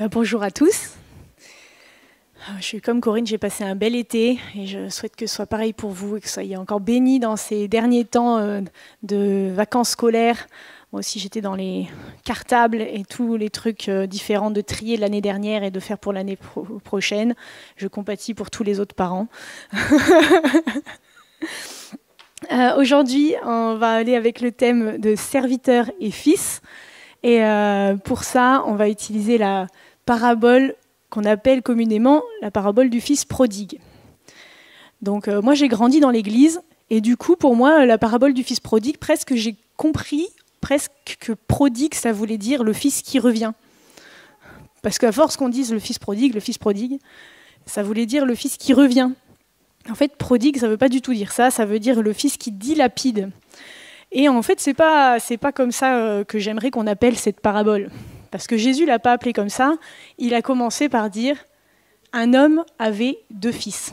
Bah, bonjour à tous. Ah, je suis comme Corinne, j'ai passé un bel été et je souhaite que ce soit pareil pour vous et que vous soyez encore bénis dans ces derniers temps euh, de vacances scolaires. Moi aussi, j'étais dans les cartables et tous les trucs euh, différents de trier l'année dernière et de faire pour l'année prochaine. Je compatis pour tous les autres parents. Euh, aujourd'hui, on va aller avec le thème de serviteur et fils. Et pour ça, on va utiliser la parabole qu'on appelle communément la parabole du fils prodigue. Donc euh, moi j'ai grandi dans l'église et du coup pour moi la parabole du fils prodigue presque j'ai compris presque que prodigue ça voulait dire le fils qui revient. Parce qu'à force qu'on dise le fils prodigue, le fils prodigue, ça voulait dire le fils qui revient. En fait prodigue ça veut pas du tout dire ça, ça veut dire le fils qui dilapide. Et en fait c'est pas c'est pas comme ça euh, que j'aimerais qu'on appelle cette parabole. Parce que Jésus l'a pas appelé comme ça. Il a commencé par dire un homme avait deux fils.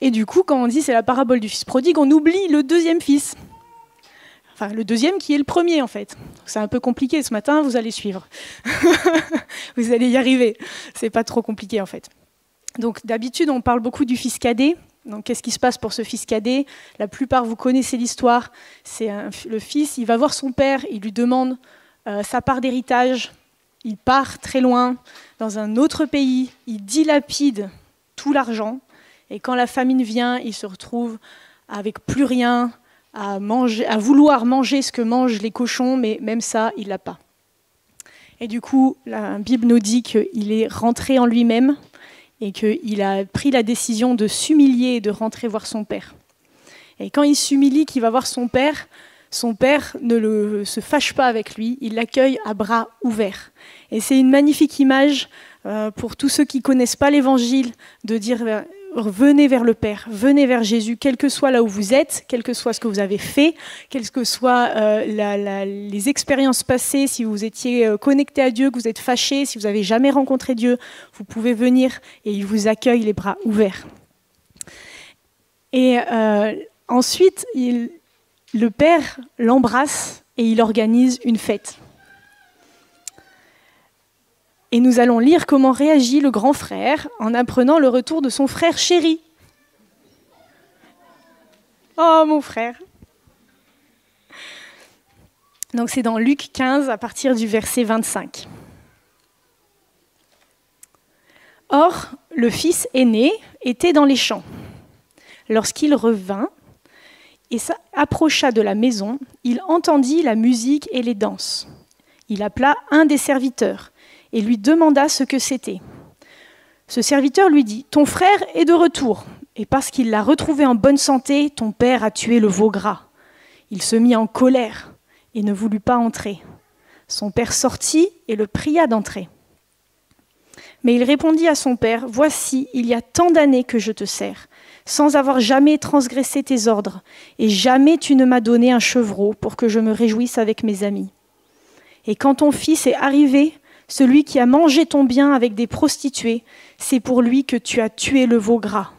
Et du coup, quand on dit c'est la parabole du fils prodigue, on oublie le deuxième fils. Enfin, le deuxième qui est le premier en fait. C'est un peu compliqué ce matin, vous allez suivre. vous allez y arriver. C'est pas trop compliqué en fait. Donc d'habitude, on parle beaucoup du fils cadet. Donc qu'est-ce qui se passe pour ce fils cadet? La plupart, vous connaissez l'histoire. C'est le fils, il va voir son père, il lui demande euh, sa part d'héritage, il part très loin, dans un autre pays, il dilapide tout l'argent, et quand la famine vient, il se retrouve avec plus rien, à, manger, à vouloir manger ce que mangent les cochons, mais même ça, il l'a pas. Et du coup, la Bible nous dit qu'il est rentré en lui-même et qu'il a pris la décision de s'humilier et de rentrer voir son père. Et quand il s'humilie, qu'il va voir son père, son père ne se fâche pas avec lui, il l'accueille à bras ouverts. Et c'est une magnifique image euh, pour tous ceux qui connaissent pas l'Évangile de dire euh, venez vers le Père, venez vers Jésus, quel que soit là où vous êtes, quel que soit ce que vous avez fait, quelles que soient euh, les expériences passées, si vous étiez connecté à Dieu, que vous êtes fâché, si vous n'avez jamais rencontré Dieu, vous pouvez venir et il vous accueille les bras ouverts. Et ensuite, il, le père l'embrasse et il organise une fête. Et nous allons lire comment réagit le grand frère en apprenant le retour de son frère chéri. Oh mon frère. Donc c'est dans Luc 15 à partir du verset 25. Or, le fils aîné était dans les champs. Lorsqu'il revint, et s'approcha de la maison, il entendit la musique et les danses. Il appela un des serviteurs et lui demanda ce que c'était. Ce serviteur lui dit, Ton frère est de retour, et parce qu'il l'a retrouvé en bonne santé, ton père a tué le veau gras. Il se mit en colère et ne voulut pas entrer. Son père sortit et le pria d'entrer. Mais il répondit à son père, Voici, il y a tant d'années que je te sers sans avoir jamais transgressé tes ordres, et jamais tu ne m'as donné un chevreau pour que je me réjouisse avec mes amis. Et quand ton fils est arrivé, celui qui a mangé ton bien avec des prostituées, c'est pour lui que tu as tué le veau gras.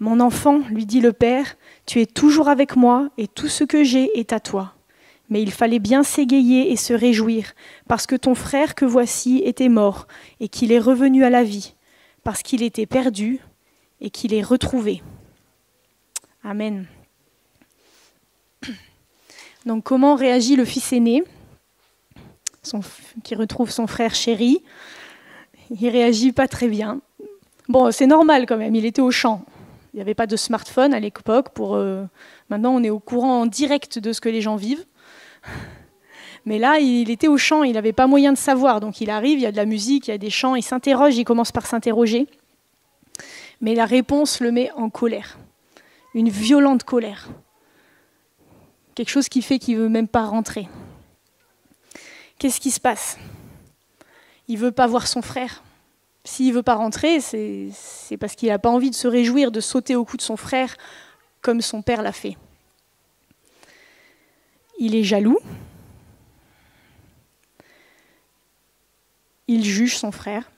Mon enfant, lui dit le père, tu es toujours avec moi, et tout ce que j'ai est à toi. Mais il fallait bien s'égayer et se réjouir, parce que ton frère que voici était mort, et qu'il est revenu à la vie, parce qu'il était perdu, et qu'il est retrouvé. Amen. Donc comment réagit le fils aîné? Qui retrouve son frère chéri Il réagit pas très bien. Bon, c'est normal quand même, il était au champ. Il n'y avait pas de smartphone à l'époque. Pour euh, maintenant, on est au courant en direct de ce que les gens vivent. Mais là, il était au champ, il n'avait pas moyen de savoir. Donc il arrive, il y a de la musique, il y a des chants, il s'interroge, il commence par s'interroger mais la réponse le met en colère, une violente colère, quelque chose qui fait qu'il ne veut même pas rentrer. Qu'est-ce qui se passe? Il ne veut pas voir son frère. S'il ne veut pas rentrer, c'est parce qu'il n'a pas envie de se réjouir, de sauter au cou de son frère comme son père l'a fait. Il est jaloux. Il juge son frère.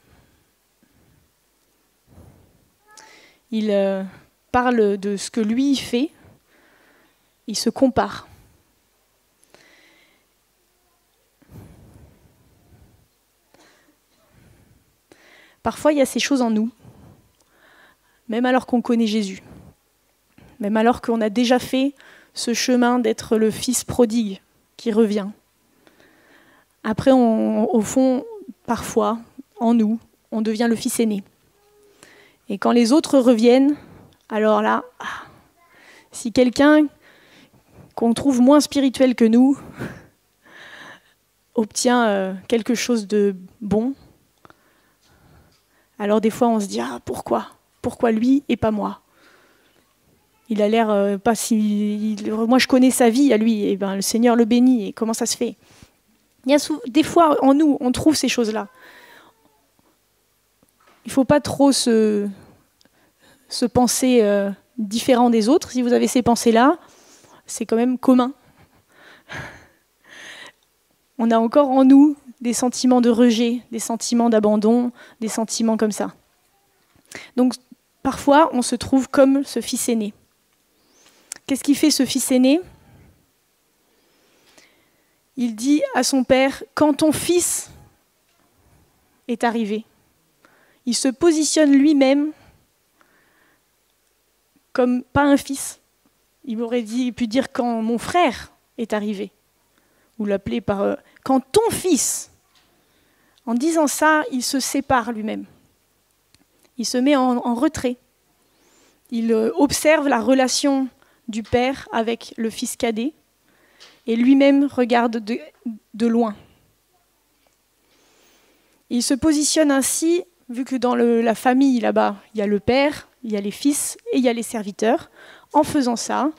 Il euh, parle de ce que lui fait, il se compare. Parfois, il y a ces choses en nous, même alors qu'on connaît Jésus, même alors qu'on a déjà fait ce chemin d'être le fils prodigue qui revient. Après, au fond, parfois, en nous, on devient le fils aîné. Et quand les autres reviennent, alors là, ah, si quelqu'un qu'on trouve moins spirituel que nous obtient euh, quelque chose de bon, alors des fois on se dit ah pourquoi? Pourquoi lui et pas moi? Il a l'air euh, pas si moi je connais sa vie à lui et ben le Seigneur le bénit et comment ça se fait? Il y a des fois en nous on trouve ces choses-là. Il faut pas trop se se penser euh, différent des autres. Si vous avez ces pensées-là, c'est quand même commun. On a encore en nous des sentiments de rejet, des sentiments d'abandon, des sentiments comme ça. Donc parfois, on se trouve comme ce fils aîné. Qu'est-ce qui fait ce fils aîné? Il dit à son père, quand ton fils est arrivé, il se positionne lui-même comme pas un fils, il aurait dit, pu dire quand mon frère est arrivé, ou l'appeler par euh, quand ton fils. En disant ça, il se sépare lui-même. Il se met en, retrait. Il euh, observe la relation du père avec le fils cadet et lui-même regarde de, de, loin. Il se positionne ainsi, vu que dans la famille là-bas, il y a le père, il y a les fils et il y a les serviteurs. En faisant ça,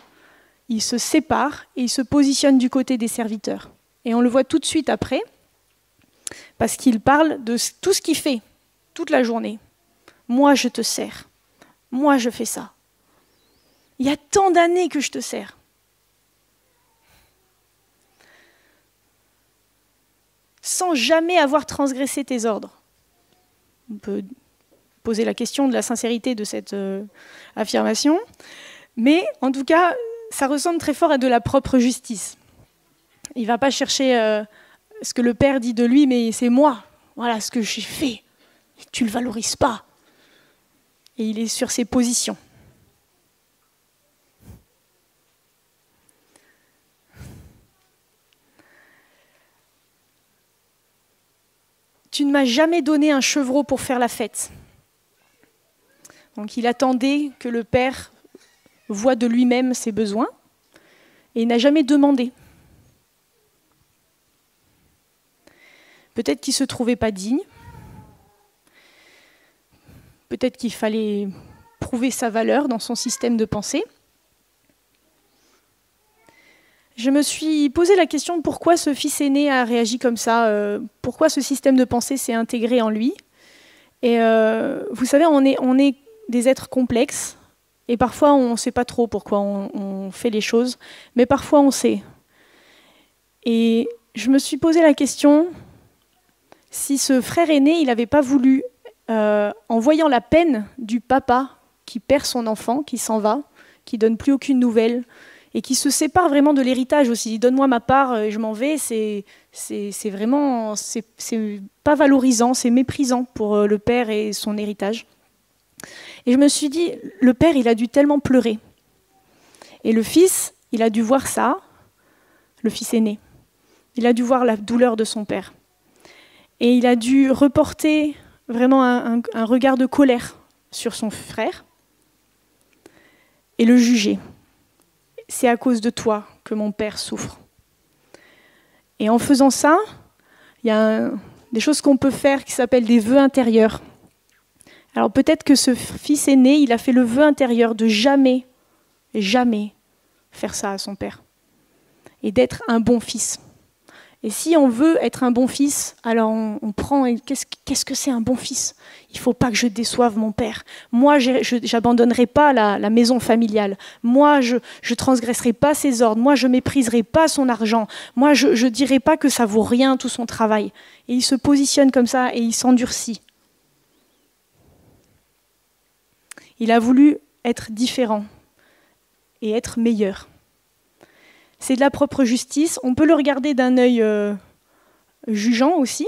il se sépare et il se positionne du côté des serviteurs. Et on le voit tout de suite après, parce qu'il parle de tout ce qu'il fait toute la journée. Moi, je te sers. Moi, je fais ça. Il y a tant d'années que je te sers. Sans jamais avoir transgressé tes ordres. On peut poser la question de la sincérité de cette euh, affirmation. Mais en tout cas, ça ressemble très fort à de la propre justice. Il ne va pas chercher euh, ce que le Père dit de lui, mais c'est moi. Voilà ce que j'ai fait. tu ne le valorises pas. Et il est sur ses positions. Tu ne m'as jamais donné un chevreau pour faire la fête. Donc il attendait que le Père voit de lui-même ses besoins et il n'a jamais demandé. Peut-être qu'il ne se trouvait pas digne, peut-être qu'il fallait prouver sa valeur dans son système de pensée. Je me suis posé la question pourquoi ce fils aîné a réagi comme ça, euh, pourquoi ce système de pensée s'est intégré en lui? Et euh, vous savez, on est, des êtres complexes, et parfois, on ne sait pas trop pourquoi on, fait les choses, mais parfois, on sait. Et je me suis posé la question si ce frère aîné, il n'avait pas voulu, euh, en voyant la peine du papa qui perd son enfant, qui s'en va, qui donne plus aucune nouvelle, et qui se sépare vraiment de l'héritage aussi. Donne-moi ma part et je m'en vais. C'est, c'est, vraiment, c'est, pas valorisant, c'est méprisant pour euh, le père et son héritage. Et je me suis dit, le père, il a dû tellement pleurer. Et le fils, il a dû voir ça, le fils aîné. Il a dû voir la douleur de son père. Et il a dû reporter vraiment un, regard de colère sur son frère et le juger. C'est à cause de toi que mon père souffre. Et en faisant ça, il y a des choses qu'on peut faire qui s'appellent des vœux intérieurs. Alors peut-être que ce fils aîné, il a fait le vœu intérieur de jamais, jamais faire ça à son père. Et d'être un bon fils. Et si on veut être un bon fils, alors on, prend. Qu'est-ce que c'est un bon fils? Il faut pas que je déçoive mon père. Moi, je n'abandonnerai pas la, maison familiale. Moi, je ne transgresserai pas ses ordres. Moi, je mépriserai pas son argent. Moi, je ne dirai pas que ça vaut rien tout son travail. Et il se positionne comme ça et il s'endurcit. Il a voulu être différent et être meilleur. C'est de la propre justice. On peut le regarder d'un œil euh, jugeant aussi,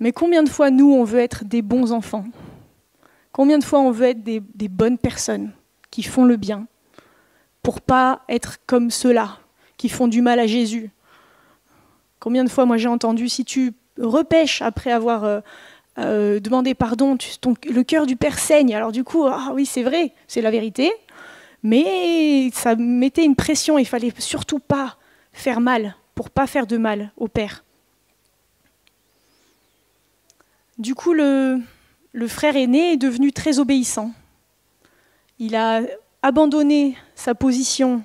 Mais combien de fois, nous, on veut être des bons enfants? Combien de fois on veut être des, bonnes personnes qui font le bien pour pas être comme ceux-là qui font du mal à Jésus? Combien de fois, moi, j'ai entendu, si tu repêches après avoir euh, euh, demandé pardon, le cœur du Père saigne. Alors du coup, ah oui, c'est vrai, c'est la vérité, mais ça mettait une pression, il fallait surtout pas faire mal, pour pas faire de mal au Père. Du coup, le, frère aîné est devenu très obéissant. Il a abandonné sa position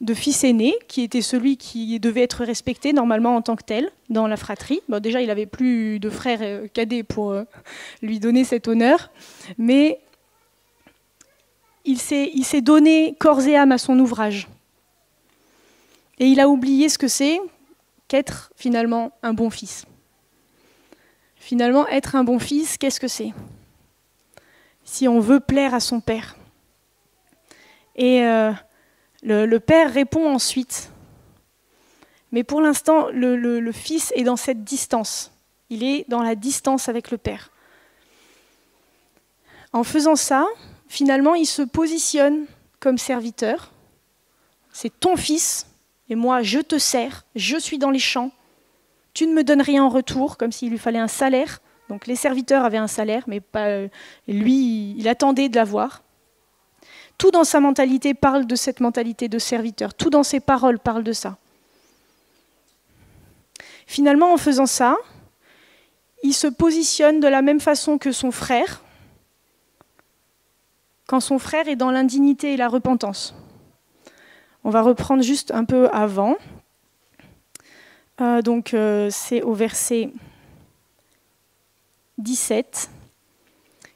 de fils aîné, qui était celui qui devait être respecté normalement en tant que tel dans la fratrie. Bon, déjà, il n'avait plus de frère euh, cadet pour euh, lui donner cet honneur, mais il s'est donné corps et âme à son ouvrage. Et il a oublié ce que c'est qu'être finalement un bon fils. Finalement, être un bon fils, qu'est-ce que c'est? Si on veut plaire à son père. Et euh, le, père répond ensuite. Mais pour l'instant, le, fils est dans cette distance. Il est dans la distance avec le père. En faisant ça, finalement, il se positionne comme serviteur. C'est ton fils, et moi, je te sers, je suis dans les champs. Tu ne me donnes rien en retour, comme s'il lui fallait un salaire. Donc les serviteurs avaient un salaire, mais pas, lui, il attendait de l'avoir. Tout dans sa mentalité parle de cette mentalité de serviteur. Tout dans ses paroles parle de ça. Finalement, en faisant ça, il se positionne de la même façon que son frère, quand son frère est dans l'indignité et la repentance. On va reprendre juste un peu avant. Euh, donc euh, c'est au verset 17.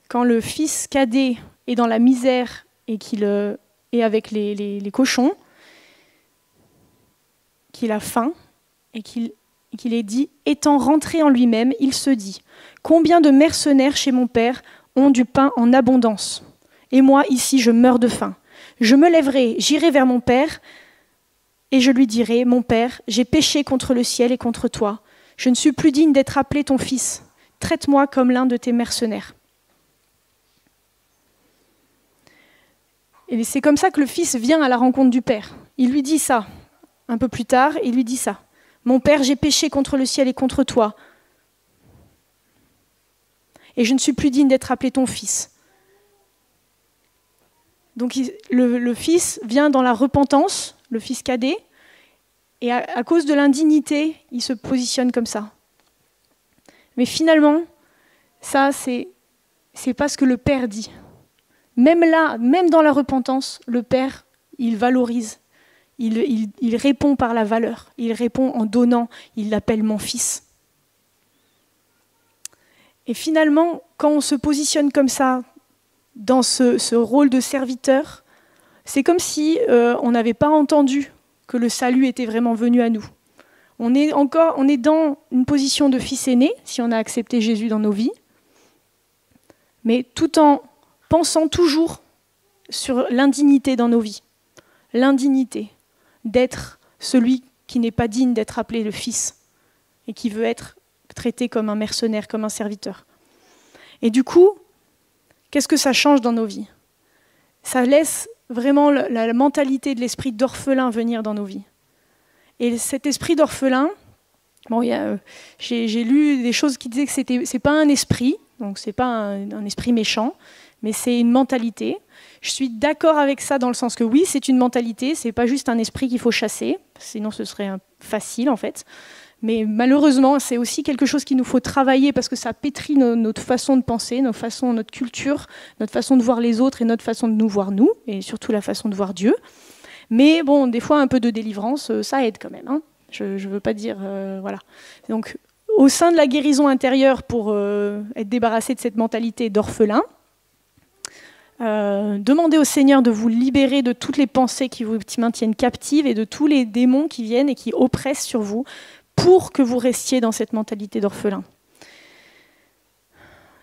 Quand le fils cadet est dans la misère et qu'il euh, est avec les, cochons, qu'il a faim et qu'il est dit, étant rentré en lui-même, il se dit, combien de mercenaires chez mon père ont du pain en abondance? Et moi, ici, je meurs de faim. Je me lèverai, j'irai vers mon père, et je lui dirai, mon père, j'ai péché contre le ciel et contre toi. Je ne suis plus digne d'être appelé ton fils. Traite-moi comme l'un de tes mercenaires. Et c'est comme ça que le fils vient à la rencontre du père. Il lui dit ça. Un peu plus tard, il lui dit ça. Mon père, j'ai péché contre le ciel et contre toi. Et je ne suis plus digne d'être appelé ton fils. Donc le, fils vient dans la repentance, le fils cadet, et à, cause de l'indignité, il se positionne comme ça. Mais finalement, ça, c'est pas ce que le père dit. Même là, même dans la repentance, le Père, il valorise, il, répond par la valeur, il répond en donnant, il l'appelle mon fils. Et finalement, quand on se positionne comme ça, dans ce, rôle de serviteur, c'est comme si euh, on n'avait pas entendu que le salut était vraiment venu à nous. On est encore, on est dans une position de fils aîné si on a accepté Jésus dans nos vies, mais tout en pensant toujours sur l'indignité dans nos vies. L'indignité d'être celui qui n'est pas digne d'être appelé le fils et qui veut être traité comme un mercenaire, comme un serviteur. Et du coup, qu'est-ce que ça change dans nos vies? Ça laisse vraiment la, mentalité de l'esprit d'orphelin venir dans nos vies. Et cet esprit d'orphelin, bon, euh, j'ai lu des choses qui disaient que c'était, c'est pas un esprit, donc c'est pas un esprit méchant, mais c'est une mentalité. Je suis d'accord avec ça dans le sens que oui, c'est une mentalité, c'est pas juste un esprit qu'il faut chasser, sinon ce serait facile en fait. Mais malheureusement, c'est aussi quelque chose qu'il nous faut travailler parce que ça pétrit notre façon de penser, notre façon, notre culture, notre façon de voir les autres et notre façon de nous voir nous, et surtout la façon de voir Dieu. Mais bon, des fois, un peu de délivrance, euh, ça aide quand même. Hein. Je ne veux pas dire. Euh, voilà. Donc, au sein de la guérison intérieure, pour euh, être débarrassé de cette mentalité d'orphelin, demandez au Seigneur de vous libérer de toutes les pensées qui vous maintiennent captives et de tous les démons qui viennent et qui oppressent sur vous pour que vous restiez dans cette mentalité d'orphelin.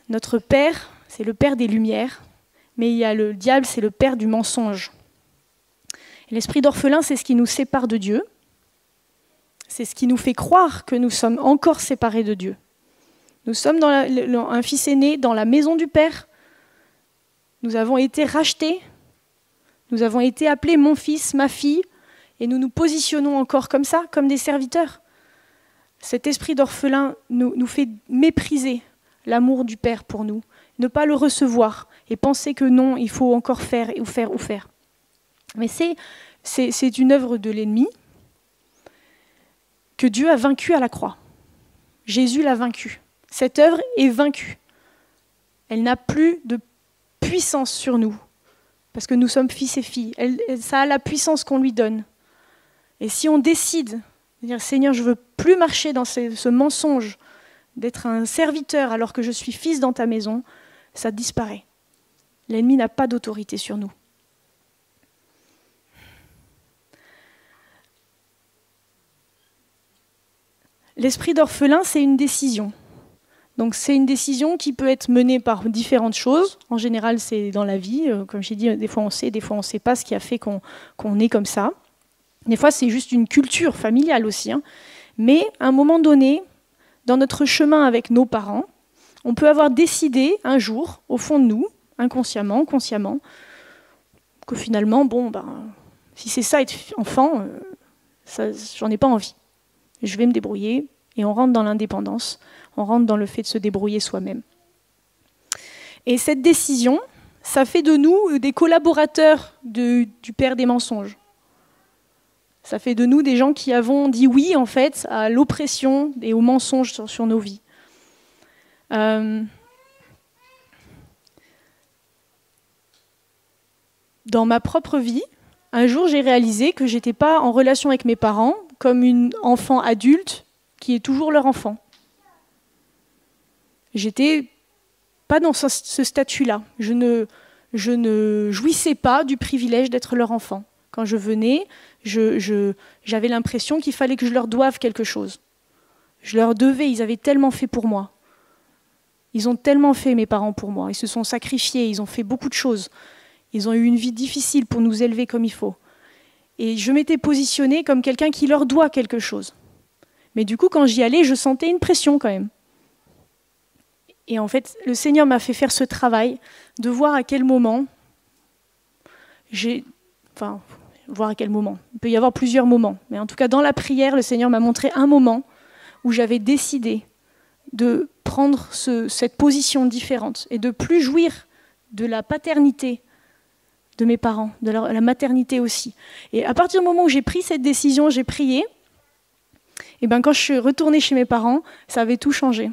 Notre Père, c'est le Père des Lumières, mais il y a le diable, c'est le Père du mensonge. L'esprit d'orphelin, c'est ce qui nous sépare de Dieu. C'est ce qui nous fait croire que nous sommes encore séparés de Dieu. Nous sommes dans un fils aîné dans la maison du Père. Nous avons été rachetés. Nous avons été appelés mon fils, ma fille. Et nous nous positionnons encore comme ça, comme des serviteurs. Cet esprit d'orphelin nous, fait mépriser l'amour du Père pour nous, ne pas le recevoir et penser que non, il faut encore faire ou faire ou faire. Mais c'est, c'est une œuvre de l'ennemi que Dieu a vaincu à la croix. Jésus l'a vaincu. Cette œuvre est vaincue. Elle n'a plus de puissance sur nous, parce que nous sommes fils et filles. Elle, ça a la puissance qu'on lui donne. Et si on décide de dire Seigneur, je veux plus marcher dans ce, mensonge d'être un serviteur alors que je suis fils dans ta maison, ça disparaît. L'ennemi n'a pas d'autorité sur nous. L'esprit d'orphelin, c'est une décision. Donc c'est une décision qui peut être menée par différentes choses. En général, c'est dans la vie. Euh, comme j'ai dit, des fois on sait, des fois on ne sait pas ce qui a fait qu'on est comme ça. Des fois, c'est juste une culture familiale aussi. Hein. Mais à un moment donné, dans notre chemin avec nos parents, on peut avoir décidé un jour, au fond de nous, inconsciemment, consciemment, que finalement, bon, ben, si c'est ça être enfant, euh, j'en ai pas envie je vais me débrouiller, et on rentre dans l'indépendance, on rentre dans le fait de se débrouiller soi-même. Et cette décision, ça fait de nous des collaborateurs du Père des mensonges. Ça fait de nous des gens qui avons dit oui, en fait, à l'oppression et aux mensonges sur, nos vies. Euh, dans ma propre vie, un jour, j'ai réalisé que j'étais pas en relation avec mes parents comme une enfant adulte qui est toujours leur enfant. J'étais pas dans ce, statut-là. Je ne, je ne jouissais pas du privilège d'être leur enfant. Quand je venais, j'avais je, l'impression qu'il fallait que je leur doive quelque chose. Je leur devais, ils avaient tellement fait pour moi. Ils ont tellement fait, mes parents, pour moi. Ils se sont sacrifiés, ils ont fait beaucoup de choses. Ils ont eu une vie difficile pour nous élever comme il faut. Et je m'étais positionnée comme quelqu'un qui leur doit quelque chose. Mais du coup, quand j'y allais, je sentais une pression quand même. Et en fait, le Seigneur m'a fait faire ce travail de voir à quel moment j'ai. Enfin, voir à quel moment. Il peut y avoir plusieurs moments. Mais en tout cas, dans la prière, le Seigneur m'a montré un moment où j'avais décidé de prendre cette position différente et de plus jouir de la paternité de mes parents, de la maternité aussi. Et à partir du moment où j'ai pris cette décision, j'ai prié, et ben quand je suis retournée chez mes parents, ça avait tout changé.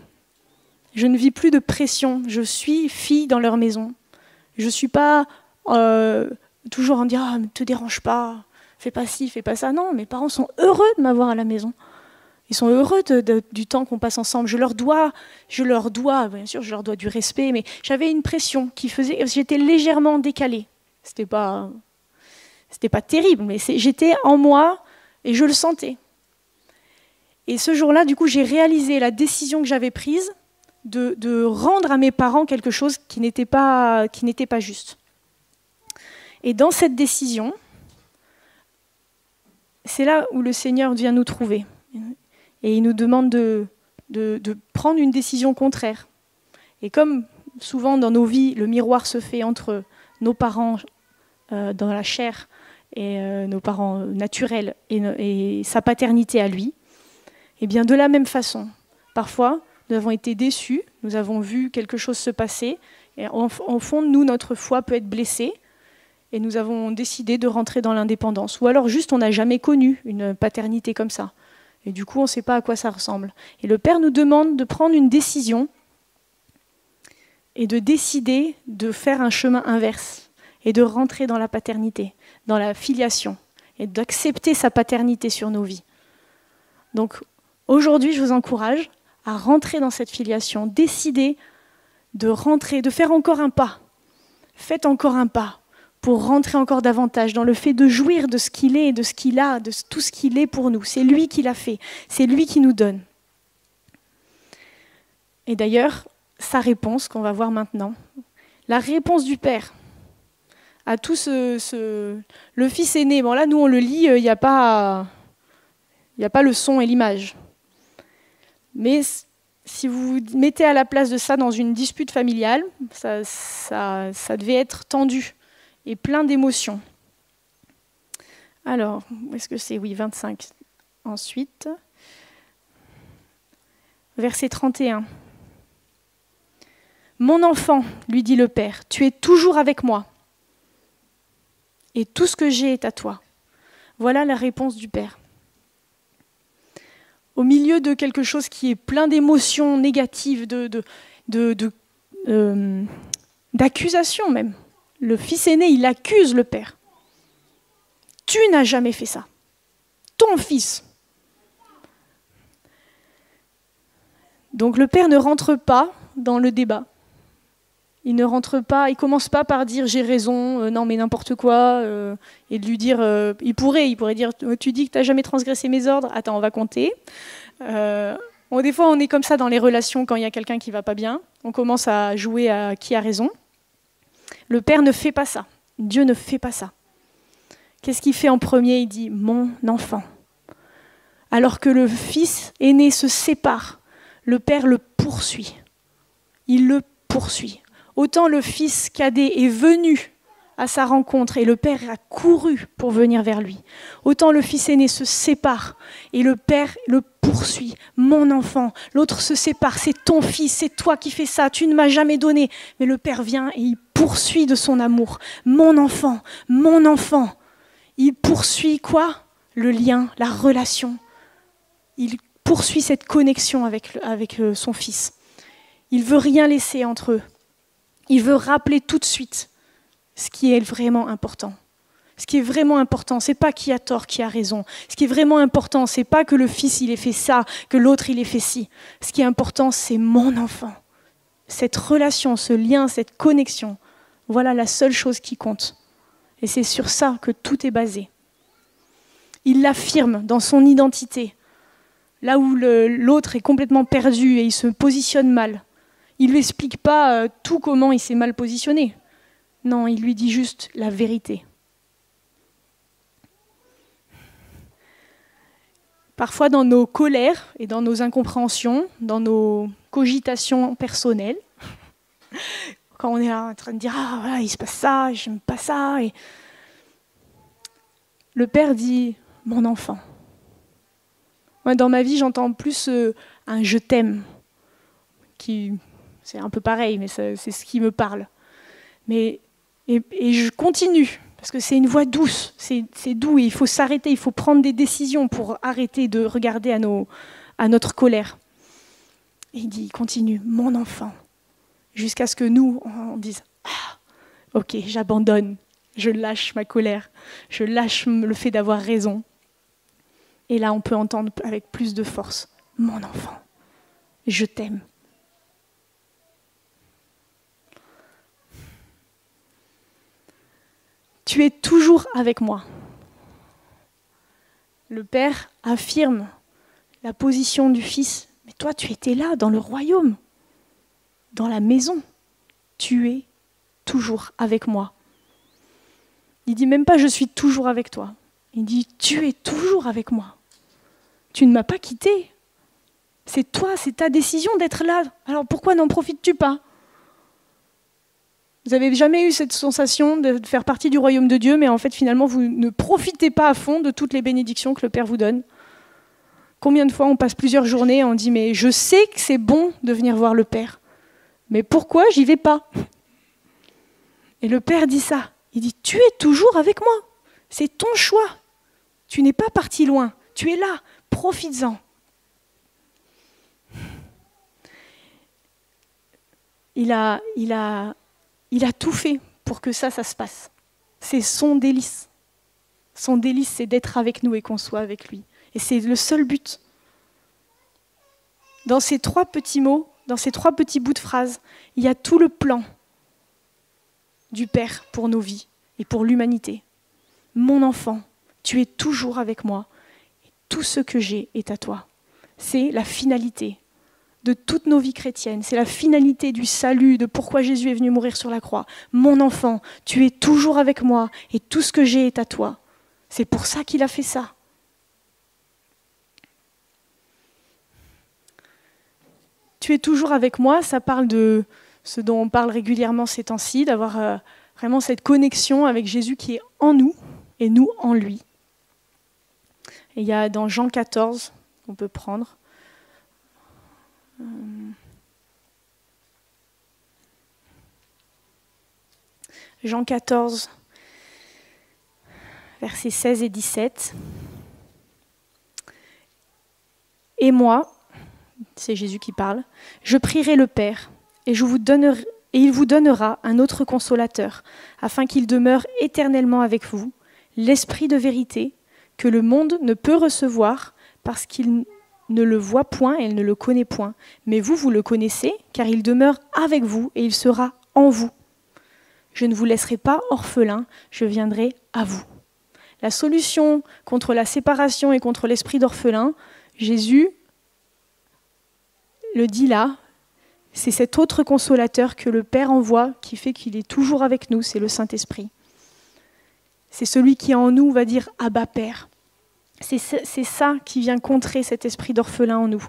Je ne vis plus de pression, je suis fille dans leur maison. Je ne suis pas euh, toujours en disant ah, ne te dérange pas, fais pas ci, fais pas ça. Non, mes parents sont heureux de m'avoir à la maison. Ils sont heureux du temps qu'on passe ensemble. Je leur dois, je leur dois, bien sûr, je leur dois du respect, mais j'avais une pression qui faisait, j'étais légèrement décalée. C'était pas, c'était pas terrible, mais j'étais en moi et je le sentais. Et ce jour-là, du coup, j'ai réalisé la décision que j'avais prise de, rendre à mes parents quelque chose qui n'était pas, qui n'était pas juste. Et dans cette décision, c'est là où le Seigneur vient nous trouver. Et il nous demande de, prendre une décision contraire. Et comme souvent dans nos vies, le miroir se fait entre nos parents euh, dans la chair et euh, nos parents naturels et, sa paternité à lui, et eh bien de la même façon, parfois nous avons été déçus, nous avons vu quelque chose se passer, et en, fond nous, notre foi peut être blessée, et nous avons décidé de rentrer dans l'indépendance. Ou alors juste on n'a jamais connu une paternité comme ça. Et du coup, on ne sait pas à quoi ça ressemble. Et le Père nous demande de prendre une décision et de décider de faire un chemin inverse et de rentrer dans la paternité, dans la filiation, et d'accepter sa paternité sur nos vies. Donc aujourd'hui, je vous encourage à rentrer dans cette filiation, décider de rentrer, de faire encore un pas. Faites encore un pas pour rentrer encore davantage dans le fait de jouir de ce qu'il est, de ce qu'il a, de tout ce qu'il est pour nous. C'est lui qui l'a fait, c'est lui qui nous donne. Et d'ailleurs, sa réponse qu'on va voir maintenant, la réponse du Père, à tout ce, le fils aîné. Bon là, nous on le lit, il n'y a pas, le son et l'image. Mais si vous vous mettez à la place de ça dans une dispute familiale, ça devait être tendu et plein d'émotions. Alors, où est-ce que c'est Oui, 25. Ensuite, verset 31. Mon enfant, lui dit le Père, tu es toujours avec moi, et tout ce que j'ai est à toi. Voilà la réponse du Père. Au milieu de quelque chose qui est plein d'émotions négatives, euh, d'accusations de, même, le fils aîné, il accuse le Père. Tu n'as jamais fait ça. Ton fils. Donc le père ne rentre pas dans le débat. Il ne rentre pas, il commence pas par dire j'ai raison, euh, non mais n'importe quoi, euh, et de lui dire, euh, il pourrait, il pourrait dire, tu dis que tu n'as jamais transgressé mes ordres, attends, on va compter. des fois, on est comme ça dans les relations quand il y a quelqu'un qui va pas bien, on commence à jouer à qui a raison. Le Père ne fait pas ça, Dieu ne fait pas ça. Qu'est-ce qu'il fait en premier? Il dit mon enfant. Alors que le fils aîné se sépare, le Père le poursuit. Il le poursuit. Autant le fils cadet est venu à sa rencontre et le père a couru pour venir vers lui. Autant le fils aîné se sépare et le père le poursuit. Mon enfant, l'autre se sépare, c'est ton fils, c'est toi qui fais ça, tu ne m'as jamais donné. Mais le père vient et il poursuit de son amour. Mon enfant, mon enfant. Il poursuit quoi? Le lien, la relation. Il poursuit cette connexion avec, avec euh, son fils. Il veut rien laisser entre eux. Il veut rappeler tout de suite ce qui est vraiment important. Ce qui est vraiment important, c'est pas qui a tort, qui a raison. Ce qui est vraiment important, c'est pas que le fils il ait fait ça, que l'autre il ait fait ci. Ce qui est important, c'est mon enfant. Cette relation, ce lien, cette connexion, voilà la seule chose qui compte. Et c'est sur ça que tout est basé. Il l'affirme dans son identité, là où l'autre est complètement perdu et il se positionne mal. Il ne lui explique pas euh, tout comment il s'est mal positionné. Non, il lui dit juste la vérité. Parfois dans nos colères et dans nos incompréhensions, dans nos cogitations personnelles, quand on est en train de dire ah voilà il se passe ça, j'aime pas ça, le père dit mon enfant. Moi, dans ma vie, j'entends plus euh, un je t'aime qui c'est un peu pareil, mais c'est ce qui me parle. Et, je continue, parce que c'est une voix douce, c'est doux, et il faut s'arrêter, il faut prendre des décisions pour arrêter de regarder à, à notre colère. Et il dit, continue, mon enfant, jusqu'à ce que nous, on dise, ah, ok, j'abandonne, je lâche ma colère, je lâche le fait d'avoir raison. Et là, on peut entendre avec plus de force, mon enfant, je t'aime. Tu es toujours avec moi. Le Père affirme la position du Fils. Mais toi, tu étais là, dans le royaume, dans la maison. Tu es toujours avec moi. Il dit même pas je suis toujours avec toi. Il dit tu es toujours avec moi. Tu ne m'as pas quitté. C'est toi, c'est ta décision d'être là. Alors pourquoi n'en profites-tu pas? Vous n'avez jamais eu cette sensation de faire partie du royaume de Dieu, mais en fait finalement vous ne profitez pas à fond de toutes les bénédictions que le Père vous donne? Combien de fois on passe plusieurs journées et on dit mais je sais que c'est bon de venir voir le Père, mais pourquoi j'y vais pas? Et le Père dit ça. Il dit tu es toujours avec moi. C'est ton choix. Tu n'es pas parti loin. Tu es là. Profites-en. Il a, il a il a tout fait pour que ça, ça se passe. C'est son délice. Son délice, c'est d'être avec nous et qu'on soit avec lui. Et c'est le seul but. Dans ces trois petits mots, dans ces trois petits bouts de phrases, il y a tout le plan du Père pour nos vies et pour l'humanité. Mon enfant, tu es toujours avec moi tout ce que j'ai est à toi. C'est la finalité de toutes nos vies chrétiennes. C'est la finalité du salut, de pourquoi Jésus est venu mourir sur la croix. Mon enfant, tu es toujours avec moi et tout ce que j'ai est à toi. C'est pour ça qu'il a fait ça. tu es toujours avec moi, ça parle de ce dont on parle régulièrement ces temps-ci, d'avoir euh, vraiment cette connexion avec Jésus qui est en nous et nous en lui. Il y a dans Jean 14, qu'on peut prendre. Euh, Jean 14, versets 16 et 17. Et moi, c'est Jésus qui parle, je prierai le Père, et, et il vous donnera un autre consolateur, afin qu'il demeure éternellement avec vous, l'Esprit de vérité, que le monde ne peut recevoir, parce qu'il ne le voit point il ne le connaît point. Mais vous, vous le connaissez, car il demeure avec vous et il sera en vous. Je ne vous laisserai pas orphelin, je viendrai à vous. La solution contre la séparation et contre l'esprit d'orphelin, Jésus le dit là, c'est cet autre consolateur que le Père envoie qui fait qu'il est toujours avec nous, c'est le Saint-Esprit. C'est celui qui en nous va dire Abba Père. C'est ça qui vient contrer cet esprit d'orphelin en nous.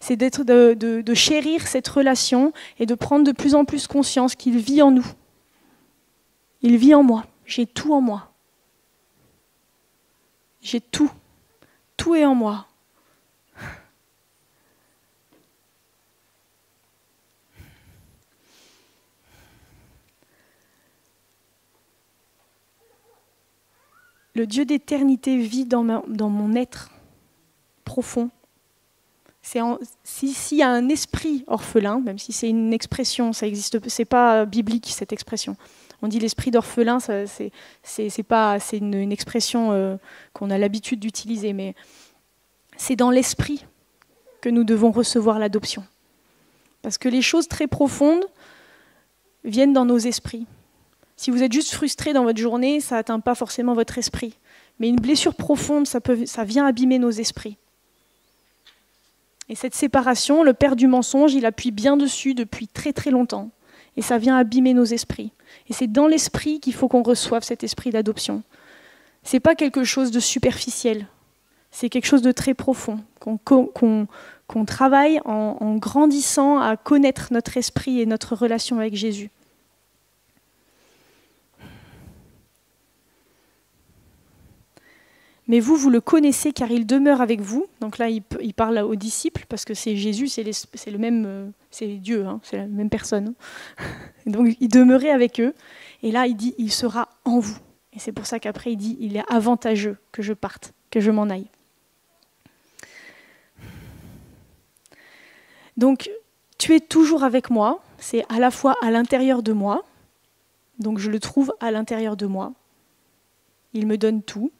C'est de chérir cette relation et de prendre de plus en plus conscience qu'il vit en nous. Il vit en moi. J'ai tout en moi. J'ai tout. Tout est en moi. Le Dieu d'éternité vit dans, mon être profond. S'il y a un esprit orphelin, même si c'est une expression, ça existe, c'est pas biblique cette expression. On dit l'esprit d'orphelin, c'est une, une, expression euh, qu'on a l'habitude d'utiliser, mais c'est dans l'esprit que nous devons recevoir l'adoption, parce que les choses très profondes viennent dans nos esprits. Si vous êtes juste frustré dans votre journée, ça n'atteint pas forcément votre esprit. Mais une blessure profonde, ça, vient abîmer nos esprits. Et cette séparation, le père du mensonge, il appuie bien dessus depuis très très longtemps. Et ça vient abîmer nos esprits. Et c'est dans l'esprit qu'il faut qu'on reçoive cet esprit d'adoption. Ce n'est pas quelque chose de superficiel. C'est quelque chose de très profond, qu'on travaille en grandissant à connaître notre esprit et notre relation avec Jésus. Mais vous, vous le connaissez car il demeure avec vous. Donc là, il, parle aux disciples parce que c'est Jésus, c'est le même, euh, c'est Dieu, hein, c'est la même personne. Donc il demeurait avec eux. Et là, il dit, il sera en vous. Et c'est pour ça qu'après, il dit, il est avantageux que je parte, que je m'en aille. Donc, tu es toujours avec moi. C'est à la fois à l'intérieur de moi. Donc, je le trouve à l'intérieur de moi. Il me donne tout.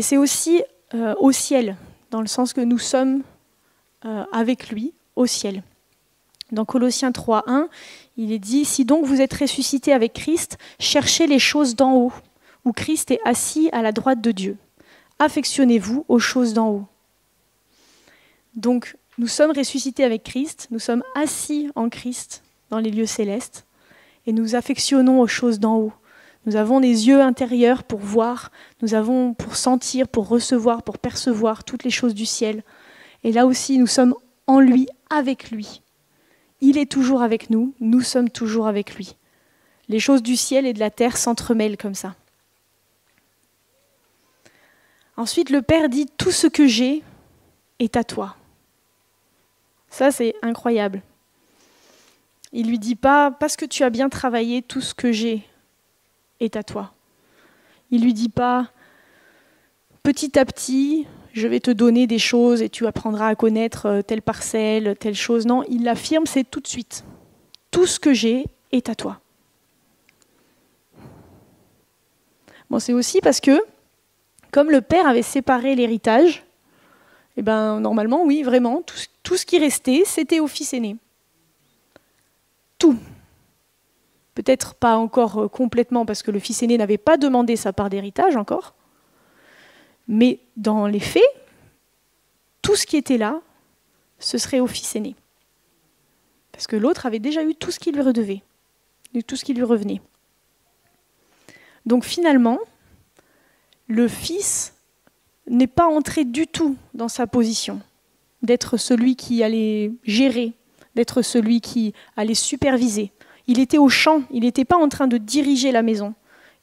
Et c'est aussi euh, au ciel, dans le sens que nous sommes euh, avec lui au ciel. Dans Colossiens 3.1, il est dit, Si donc vous êtes ressuscité avec Christ, cherchez les choses d'en haut, où Christ est assis à la droite de Dieu. Affectionnez-vous aux choses d'en haut. Donc nous sommes ressuscités avec Christ, nous sommes assis en Christ dans les lieux célestes, et nous affectionnons aux choses d'en haut. Nous avons des yeux intérieurs pour voir, nous avons pour sentir, pour recevoir, pour percevoir toutes les choses du ciel. Et là aussi, nous sommes en lui, avec lui. Il est toujours avec nous, nous sommes toujours avec lui. Les choses du ciel et de la terre s'entremêlent comme ça. Ensuite, le Père dit, tout ce que j'ai est à toi. Ça, c'est incroyable. Il lui dit pas, parce que tu as bien travaillé, tout ce que j'ai est à toi. Il lui dit pas petit à petit, je vais te donner des choses et tu apprendras à connaître euh, telle parcelle, telle chose. Non, il l'affirme, c'est tout de suite. Tout ce que j'ai est à toi. C'est aussi parce que, comme le père avait séparé l'héritage, eh ben, normalement, oui, vraiment, tout ce qui restait, c'était au fils aîné. Tout peut-être pas encore euh, complètement parce que le fils aîné n'avait pas demandé sa part d'héritage encore, mais dans les faits, tout ce qui était là, ce serait au fils aîné. Parce que l'autre avait déjà eu tout ce qui lui redevait, tout ce qui lui revenait. Donc finalement, le fils n'est pas entré du tout dans sa position. d'être celui qui allait gérer, d'être celui qui allait superviser. Il était au champ, il n'était pas en train de diriger la maison.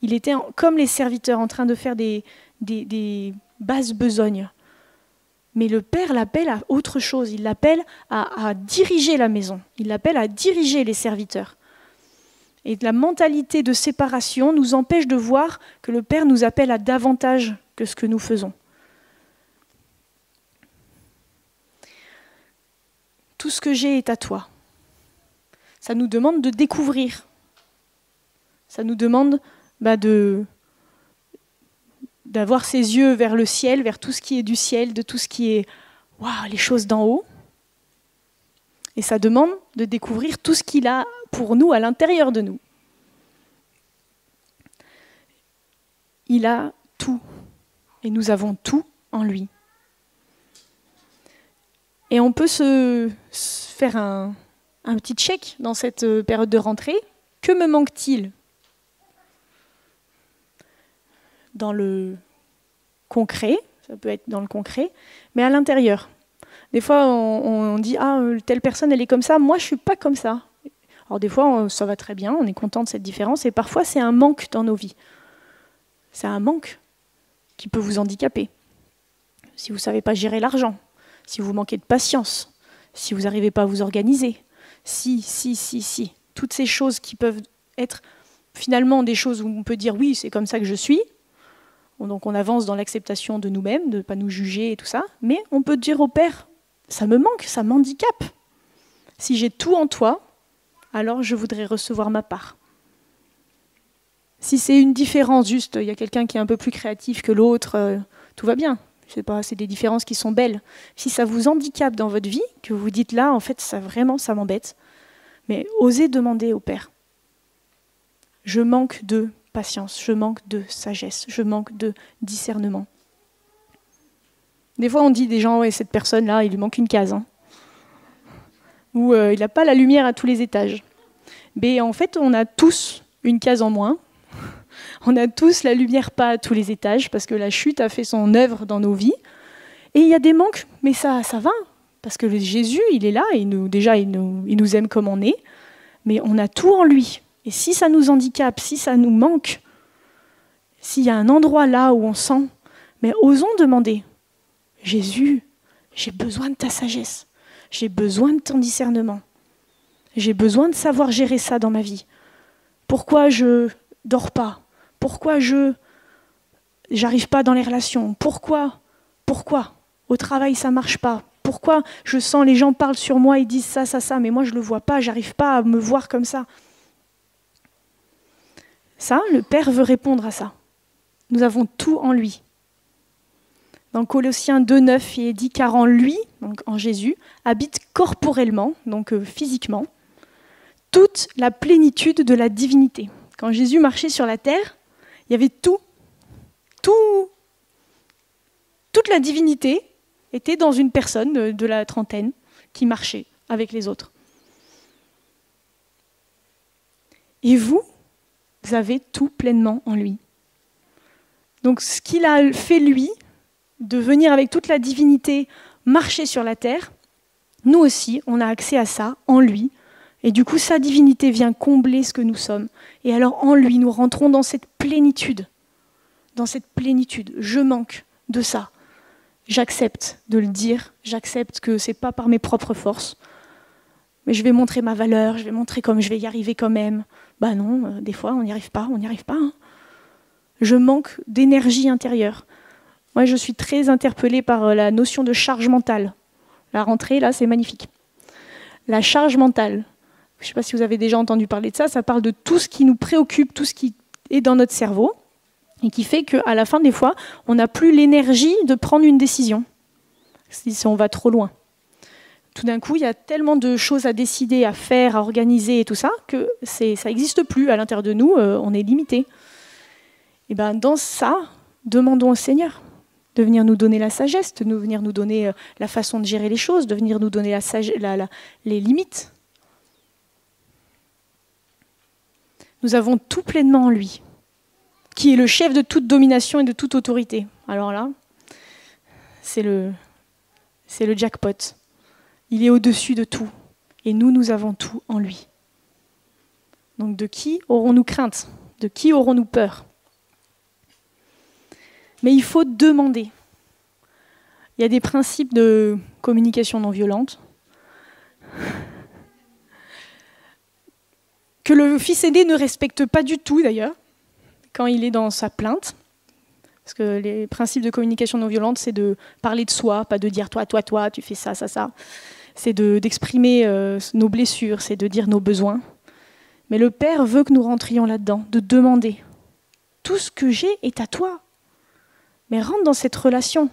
Il était comme les serviteurs en train de faire des, des, basses besognes. Mais le Père l'appelle à autre chose, il l'appelle à, à diriger la maison, il l'appelle à diriger les serviteurs. Et la mentalité de séparation nous empêche de voir que le Père nous appelle à davantage que ce que nous faisons. Tout ce que j'ai est à toi. Ça nous demande de découvrir. Ça nous demande bah, de d'avoir ses yeux vers le ciel, vers tout ce qui est du ciel, de tout ce qui est les choses d'en haut. Et ça demande de découvrir tout ce qu'il a pour nous à l'intérieur de nous. Il a tout. Et nous avons tout en lui. Et on peut se, faire un, un petit check dans cette euh, période de rentrée. Que me manque-t-il Dans le concret, ça peut être dans le concret, mais à l'intérieur. Des fois, on, dit Ah, telle personne, elle est comme ça, moi, je suis pas comme ça. Alors, des fois, ça va très bien, on est content de cette différence, et parfois, c'est un manque dans nos vies. C'est un manque qui peut vous handicaper. Si vous ne savez pas gérer l'argent, si vous manquez de patience, si vous n'arrivez pas à vous organiser, si, si, si, si. Toutes ces choses qui peuvent être finalement des choses où on peut dire oui, c'est comme ça que je suis. Donc on avance dans l'acceptation de nous-mêmes, de ne pas nous juger et tout ça. Mais on peut dire au Père, ça me manque, ça m'handicape. Si j'ai tout en toi, alors je voudrais recevoir ma part. Si c'est une différence, juste, il y a quelqu'un qui est un peu plus créatif que l'autre, euh, tout va bien. C'est pas, c'est des différences qui sont belles. Si ça vous handicape dans votre vie, que vous dites là, en fait, ça vraiment, ça m'embête. Mais osez demander au Père. Je manque de patience, je manque de sagesse, je manque de discernement. Des fois, on dit des gens, cette personne-là, il lui manque une case. Hein. Ou euh, il n'a pas la lumière à tous les étages. Mais en fait, on a tous une case en moins on a tous la lumière pas à tous les étages parce que la chute a fait son œuvre dans nos vies. Et il y a des manques, mais ça, va. Parce que Jésus, il est là, nous, déjà, il nous, il nous aime comme on est, mais on a tout en lui. Et si ça nous handicape, si ça nous manque, s'il y a un endroit là où on sent, mais osons demander, Jésus, j'ai besoin de ta sagesse, j'ai besoin de ton discernement, j'ai besoin de savoir gérer ça dans ma vie. Pourquoi je dors pas? Pourquoi je j'arrive pas dans les relations? Pourquoi? Pourquoi? Au travail, ça marche pas. Pourquoi je sens les gens parlent sur moi et disent ça, ça, ça, mais moi je le vois pas, j'arrive pas à me voir comme ça. Ça, le Père veut répondre à ça. Nous avons tout en lui. Dans Colossiens 2.9, il est dit car en lui, donc en Jésus, habite corporellement, donc euh, physiquement, toute la plénitude de la divinité. Quand Jésus marchait sur la terre, il y avait tout, tout, toute la divinité était dans une personne de, la trentaine qui marchait avec les autres. Et vous, vous avez tout pleinement en lui. Donc ce qu'il a fait lui, de venir avec toute la divinité marcher sur la terre, nous aussi, on a accès à ça en lui. Et du coup, sa divinité vient combler ce que nous sommes. Et alors en lui, nous rentrons dans cette plénitude. Dans cette plénitude. Je manque de ça. J'accepte de le dire. J'accepte que ce n'est pas par mes propres forces. Mais je vais montrer ma valeur, je vais montrer comme je vais y arriver quand même. Bah non, euh, des fois on n'y arrive pas, on n'y arrive pas. Hein. Je manque d'énergie intérieure. Moi je suis très interpellée par euh, la notion de charge mentale. La rentrée là, c'est magnifique. La charge mentale, je ne sais pas si vous avez déjà entendu parler de ça, ça parle de tout ce qui nous préoccupe, tout ce qui est dans notre cerveau, et qui fait qu'à la fin des fois, on n'a plus l'énergie de prendre une décision, si on va trop loin. Tout d'un coup, il y a tellement de choses à décider, à faire, à organiser et tout ça, que ça n'existe plus. À l'intérieur de nous, euh, on est limité. Et ben dans ça, demandons au Seigneur de venir nous donner la sagesse, de venir nous donner euh, la façon de gérer les choses, de venir nous donner les limites nous avons tout pleinement en lui, qui est le chef de toute domination et de toute autorité. Alors là, c'est le, c'est le jackpot. Il est au-dessus de tout. Et nous, nous avons tout en lui. Donc de qui aurons-nous crainte? De qui aurons-nous peur? Mais il faut demander. Il y a des principes de communication non violente. Que le fils aîné ne respecte pas du tout d'ailleurs, quand il est dans sa plainte. Parce que les principes de communication non violente, c'est de parler de soi, pas de dire toi, toi, toi, tu fais ça, ça, ça. C'est d'exprimer euh, nos blessures, c'est de dire nos besoins. Mais le Père veut que nous rentrions là-dedans, de demander. Tout ce que j'ai est à toi. Mais rentre dans cette relation.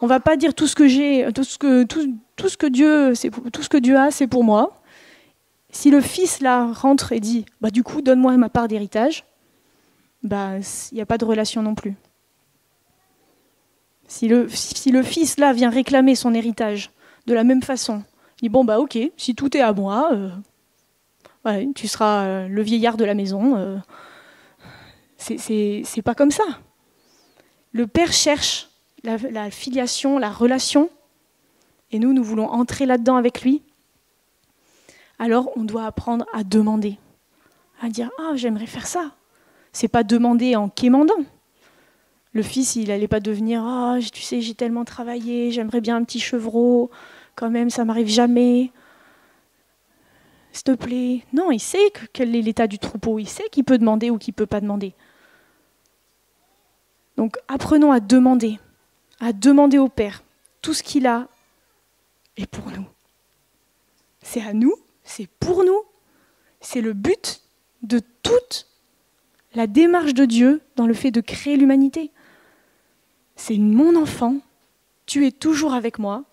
On va pas dire tout ce que j'ai, tout Dieu, tout ce que Dieu a, c'est pour moi. Si le fils là rentre et dit, bah du coup, donne-moi ma part d'héritage, bah il n'y a pas de relation non plus. Si le, si le fils là vient réclamer son héritage de la même façon, il dit bon bah ok, si tout est à moi, euh, tu seras euh, le vieillard de la maison. Euh, c'est pas comme ça. Le père cherche la, filiation, la relation, et nous, nous voulons entrer là-dedans avec lui. Alors, on doit apprendre à demander, à dire ah j'aimerais faire ça. C'est pas demander en quémandant. Le fils, il n'allait pas devenir ah tu sais j'ai tellement travaillé, j'aimerais bien un petit chevreau, quand même ça m'arrive jamais s'il te plaît. Non, il sait quel est l'état du troupeau, il sait qu'il peut demander ou qu'il ne peut pas demander. Donc apprenons à demander, à demander au Père. Tout ce qu'il a est pour nous. C'est à nous, c'est pour nous, c'est le but de toute la démarche de Dieu dans le fait de créer l'humanité. C'est mon enfant, tu es toujours avec moi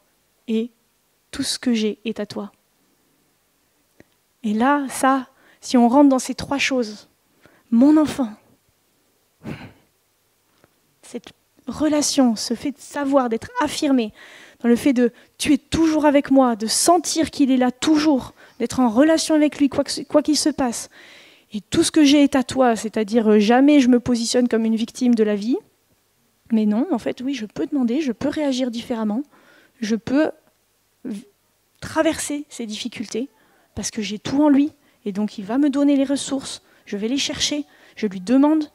et tout ce que j'ai est à toi. Et là, ça, si on rentre dans ces trois choses, mon enfant, cette relation, ce fait de savoir, d'être affirmé, dans le fait de tu es toujours avec moi, de sentir qu'il est là toujours, d'être en relation avec lui, quoi qu'il se passe. Et tout ce que j'ai est à toi, c'est-à-dire euh, jamais je me positionne comme une victime de la vie. Mais non, en fait, oui, je peux demander, je peux réagir différemment, je peux traverser ces difficultés parce que j'ai tout en lui, et donc il va me donner les ressources, je vais les chercher, je lui demande.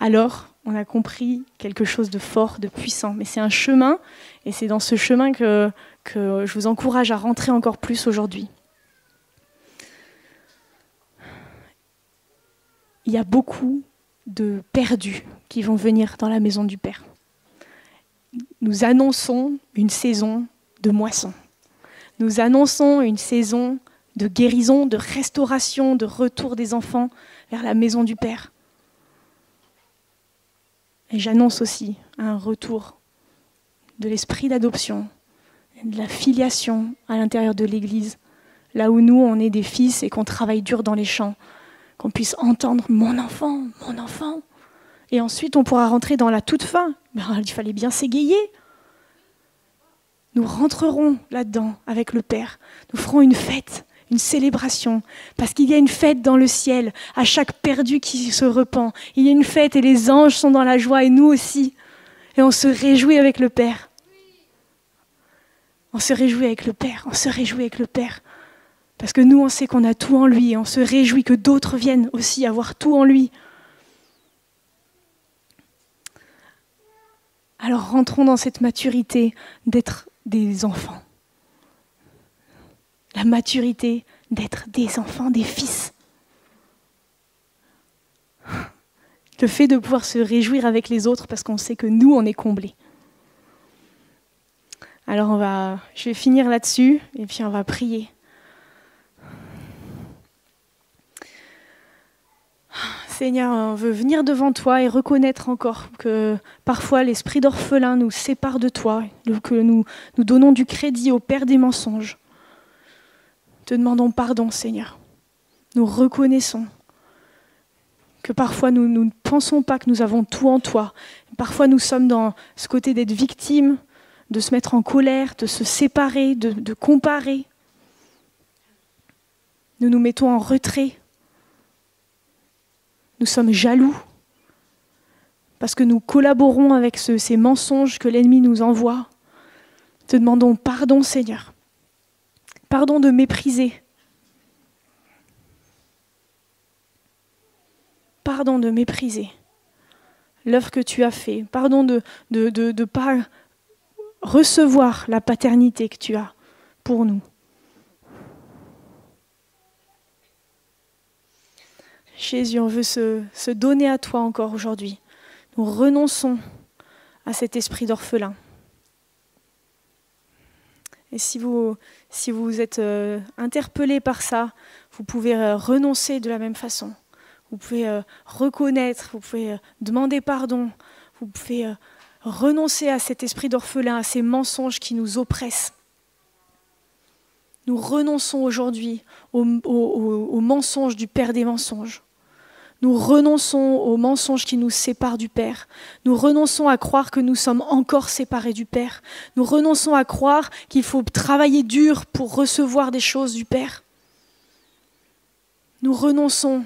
Alors, on a compris quelque chose de fort, de puissant. Mais c'est un chemin, et c'est dans ce chemin que, je vous encourage à rentrer encore plus aujourd'hui. Il y a beaucoup de perdus qui vont venir dans la maison du Père. Nous annonçons une saison de moisson nous annonçons une saison de guérison, de restauration, de retour des enfants vers la maison du Père. Et j'annonce aussi un retour de l'esprit d'adoption, de la filiation à l'intérieur de l'Église, là où nous, on est des fils et qu'on travaille dur dans les champs, qu'on puisse entendre mon enfant, mon enfant. Et ensuite, on pourra rentrer dans la toute fin. Ben, il fallait bien s'égayer nous rentrerons là-dedans avec le Père. Nous ferons une fête, une célébration, parce qu'il y a une fête dans le ciel à chaque perdu qui se repent. Il y a une fête et les anges sont dans la joie et nous aussi. Et on se réjouit avec le Père. On se réjouit avec le Père, on se réjouit avec le Père. Parce que nous, on sait qu'on a tout en lui et on se réjouit que d'autres viennent aussi avoir tout en lui. Alors rentrons dans cette maturité d'être des enfants. La maturité d'être des enfants, des fils. Le fait de pouvoir se réjouir avec les autres parce qu'on sait que nous, on est comblés. Alors on va, je vais finir là-dessus et puis on va prier. Seigneur, on veut venir devant toi et reconnaître encore que parfois l'esprit d'orphelin nous sépare de toi, que nous, nous donnons du crédit au Père des mensonges. Te demandons pardon, Seigneur. Nous reconnaissons que parfois nous, ne pensons pas que nous avons tout en toi. Parfois nous sommes dans ce côté d'être victime, de se mettre en colère, de se séparer, de, de comparer. Nous nous mettons en retrait nous sommes jaloux parce que nous collaborons avec ces mensonges que l'ennemi nous envoie. Te demandons pardon, Seigneur. Pardon de mépriser. Pardon de mépriser l'œuvre que tu as fait. Pardon de ne pas recevoir la paternité que tu as pour nous. Jésus, on veut se, se donner à toi encore aujourd'hui. Nous renonçons à cet esprit d'orphelin. Et si vous, vous êtes euh, interpellé par ça, vous pouvez euh, renoncer de la même façon. Vous pouvez euh, reconnaître, vous pouvez demander pardon, vous pouvez renoncer à cet esprit d'orphelin, à ces mensonges qui nous oppressent. Nous renonçons aujourd'hui aux au, mensonges du Père des mensonges. Nous renonçons aux mensonges qui nous séparent du Père. Nous renonçons à croire que nous sommes encore séparés du Père. Nous renonçons à croire qu'il faut travailler dur pour recevoir des choses du Père. Nous renonçons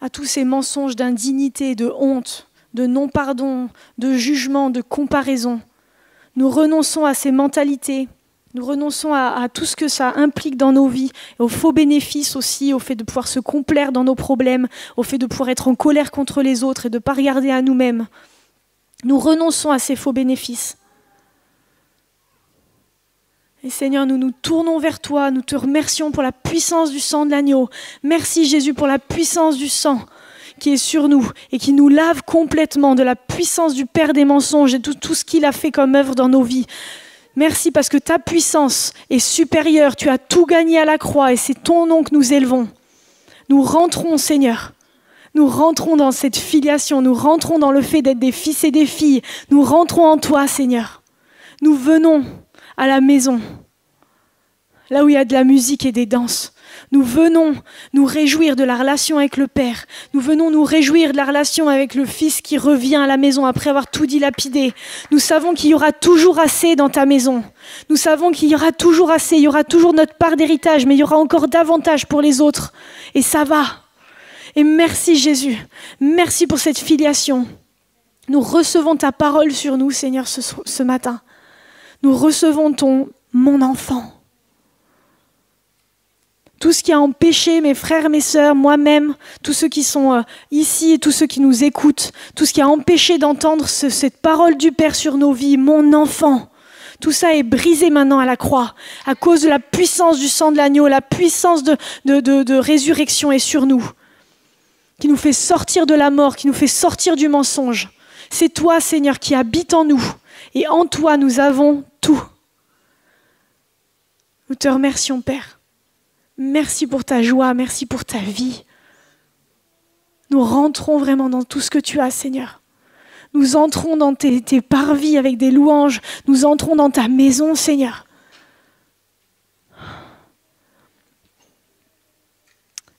à tous ces mensonges d'indignité, de honte, de non-pardon, de jugement, de comparaison. Nous renonçons à ces mentalités nous renonçons à, tout ce que ça implique dans nos vies, aux faux bénéfices aussi, au fait de pouvoir se complaire dans nos problèmes, au fait de pouvoir être en colère contre les autres et de ne pas regarder à nous-mêmes. Nous renonçons à ces faux bénéfices. Et Seigneur, nous nous tournons vers toi, nous te remercions pour la puissance du sang de l'agneau. Merci Jésus pour la puissance du sang qui est sur nous et qui nous lave complètement de la puissance du Père des mensonges et de tout ce qu'il a fait comme œuvre dans nos vies. Merci parce que ta puissance est supérieure. Tu as tout gagné à la croix et c'est ton nom que nous élevons. Nous rentrons, Seigneur. Nous rentrons dans cette filiation. Nous rentrons dans le fait d'être des fils et des filles. Nous rentrons en toi, Seigneur. Nous venons à la maison, là où il y a de la musique et des danses. Nous venons nous réjouir de la relation avec le Père. Nous venons nous réjouir de la relation avec le Fils qui revient à la maison après avoir tout dilapidé. Nous savons qu'il y aura toujours assez dans ta maison. Nous savons qu'il y aura toujours assez, il y aura toujours notre part d'héritage, mais il y aura encore davantage pour les autres. Et ça va. Et merci Jésus. Merci pour cette filiation. Nous recevons ta parole sur nous, Seigneur, ce, matin. Nous recevons ton mon enfant tout ce qui a empêché mes frères, mes sœurs, moi-même, tous ceux qui sont euh, ici et tous ceux qui nous écoutent, tout ce qui a empêché d'entendre cette parole du Père sur nos vies, mon enfant, tout ça est brisé maintenant à la croix à cause de la puissance du sang de l'agneau, la puissance de, de, de résurrection est sur nous, qui nous fait sortir de la mort, qui nous fait sortir du mensonge. C'est toi, Seigneur, qui habites en nous, et en toi nous avons tout. Nous te remercions, Père. Merci pour ta joie, merci pour ta vie. Nous rentrons vraiment dans tout ce que tu as, Seigneur. Nous entrons dans tes, parvis avec des louanges. Nous entrons dans ta maison, Seigneur.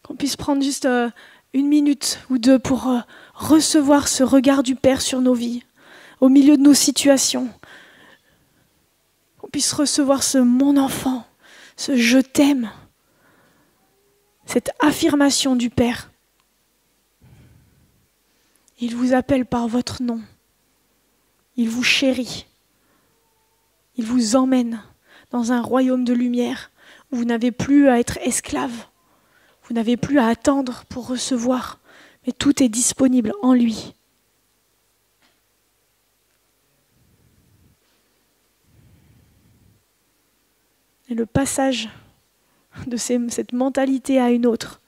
Qu'on puisse prendre juste euh, une minute ou deux pour euh, recevoir ce regard du Père sur nos vies, au milieu de nos situations. Qu'on puisse recevoir ce mon enfant, ce je t'aime cette affirmation du Père. Il vous appelle par votre nom. Il vous chérit. Il vous emmène dans un royaume de lumière où vous n'avez plus à être esclave. Vous n'avez plus à attendre pour recevoir, mais tout est disponible en lui. Et le passage de cette mentalité à une autre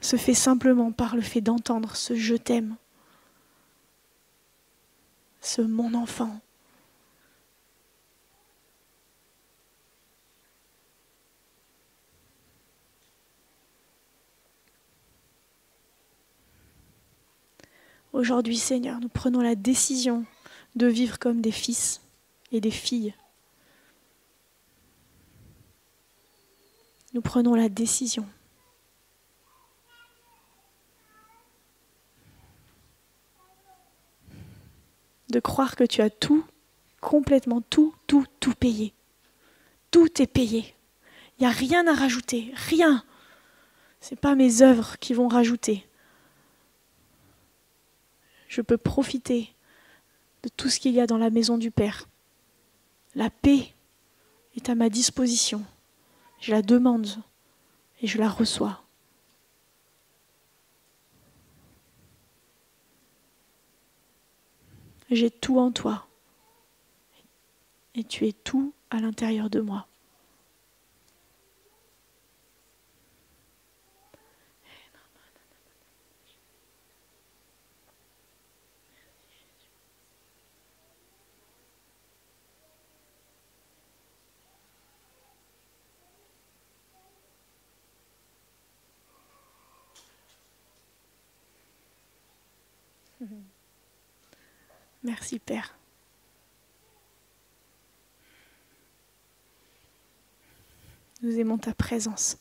se fait simplement par le fait d'entendre ce je t'aime, ce mon enfant. Aujourd'hui, Seigneur, nous prenons la décision de vivre comme des fils et des filles nous prenons la décision de croire que tu as tout, complètement tout, tout, tout payé. Tout est payé. Il n'y a rien à rajouter, rien. Ce n'est pas mes œuvres qui vont rajouter. Je peux profiter de tout ce qu'il y a dans la maison du Père. La paix est à ma disposition. Je la demande et je la reçois. J'ai tout en toi et tu es tout à l'intérieur de moi. Merci Père. Nous aimons ta présence.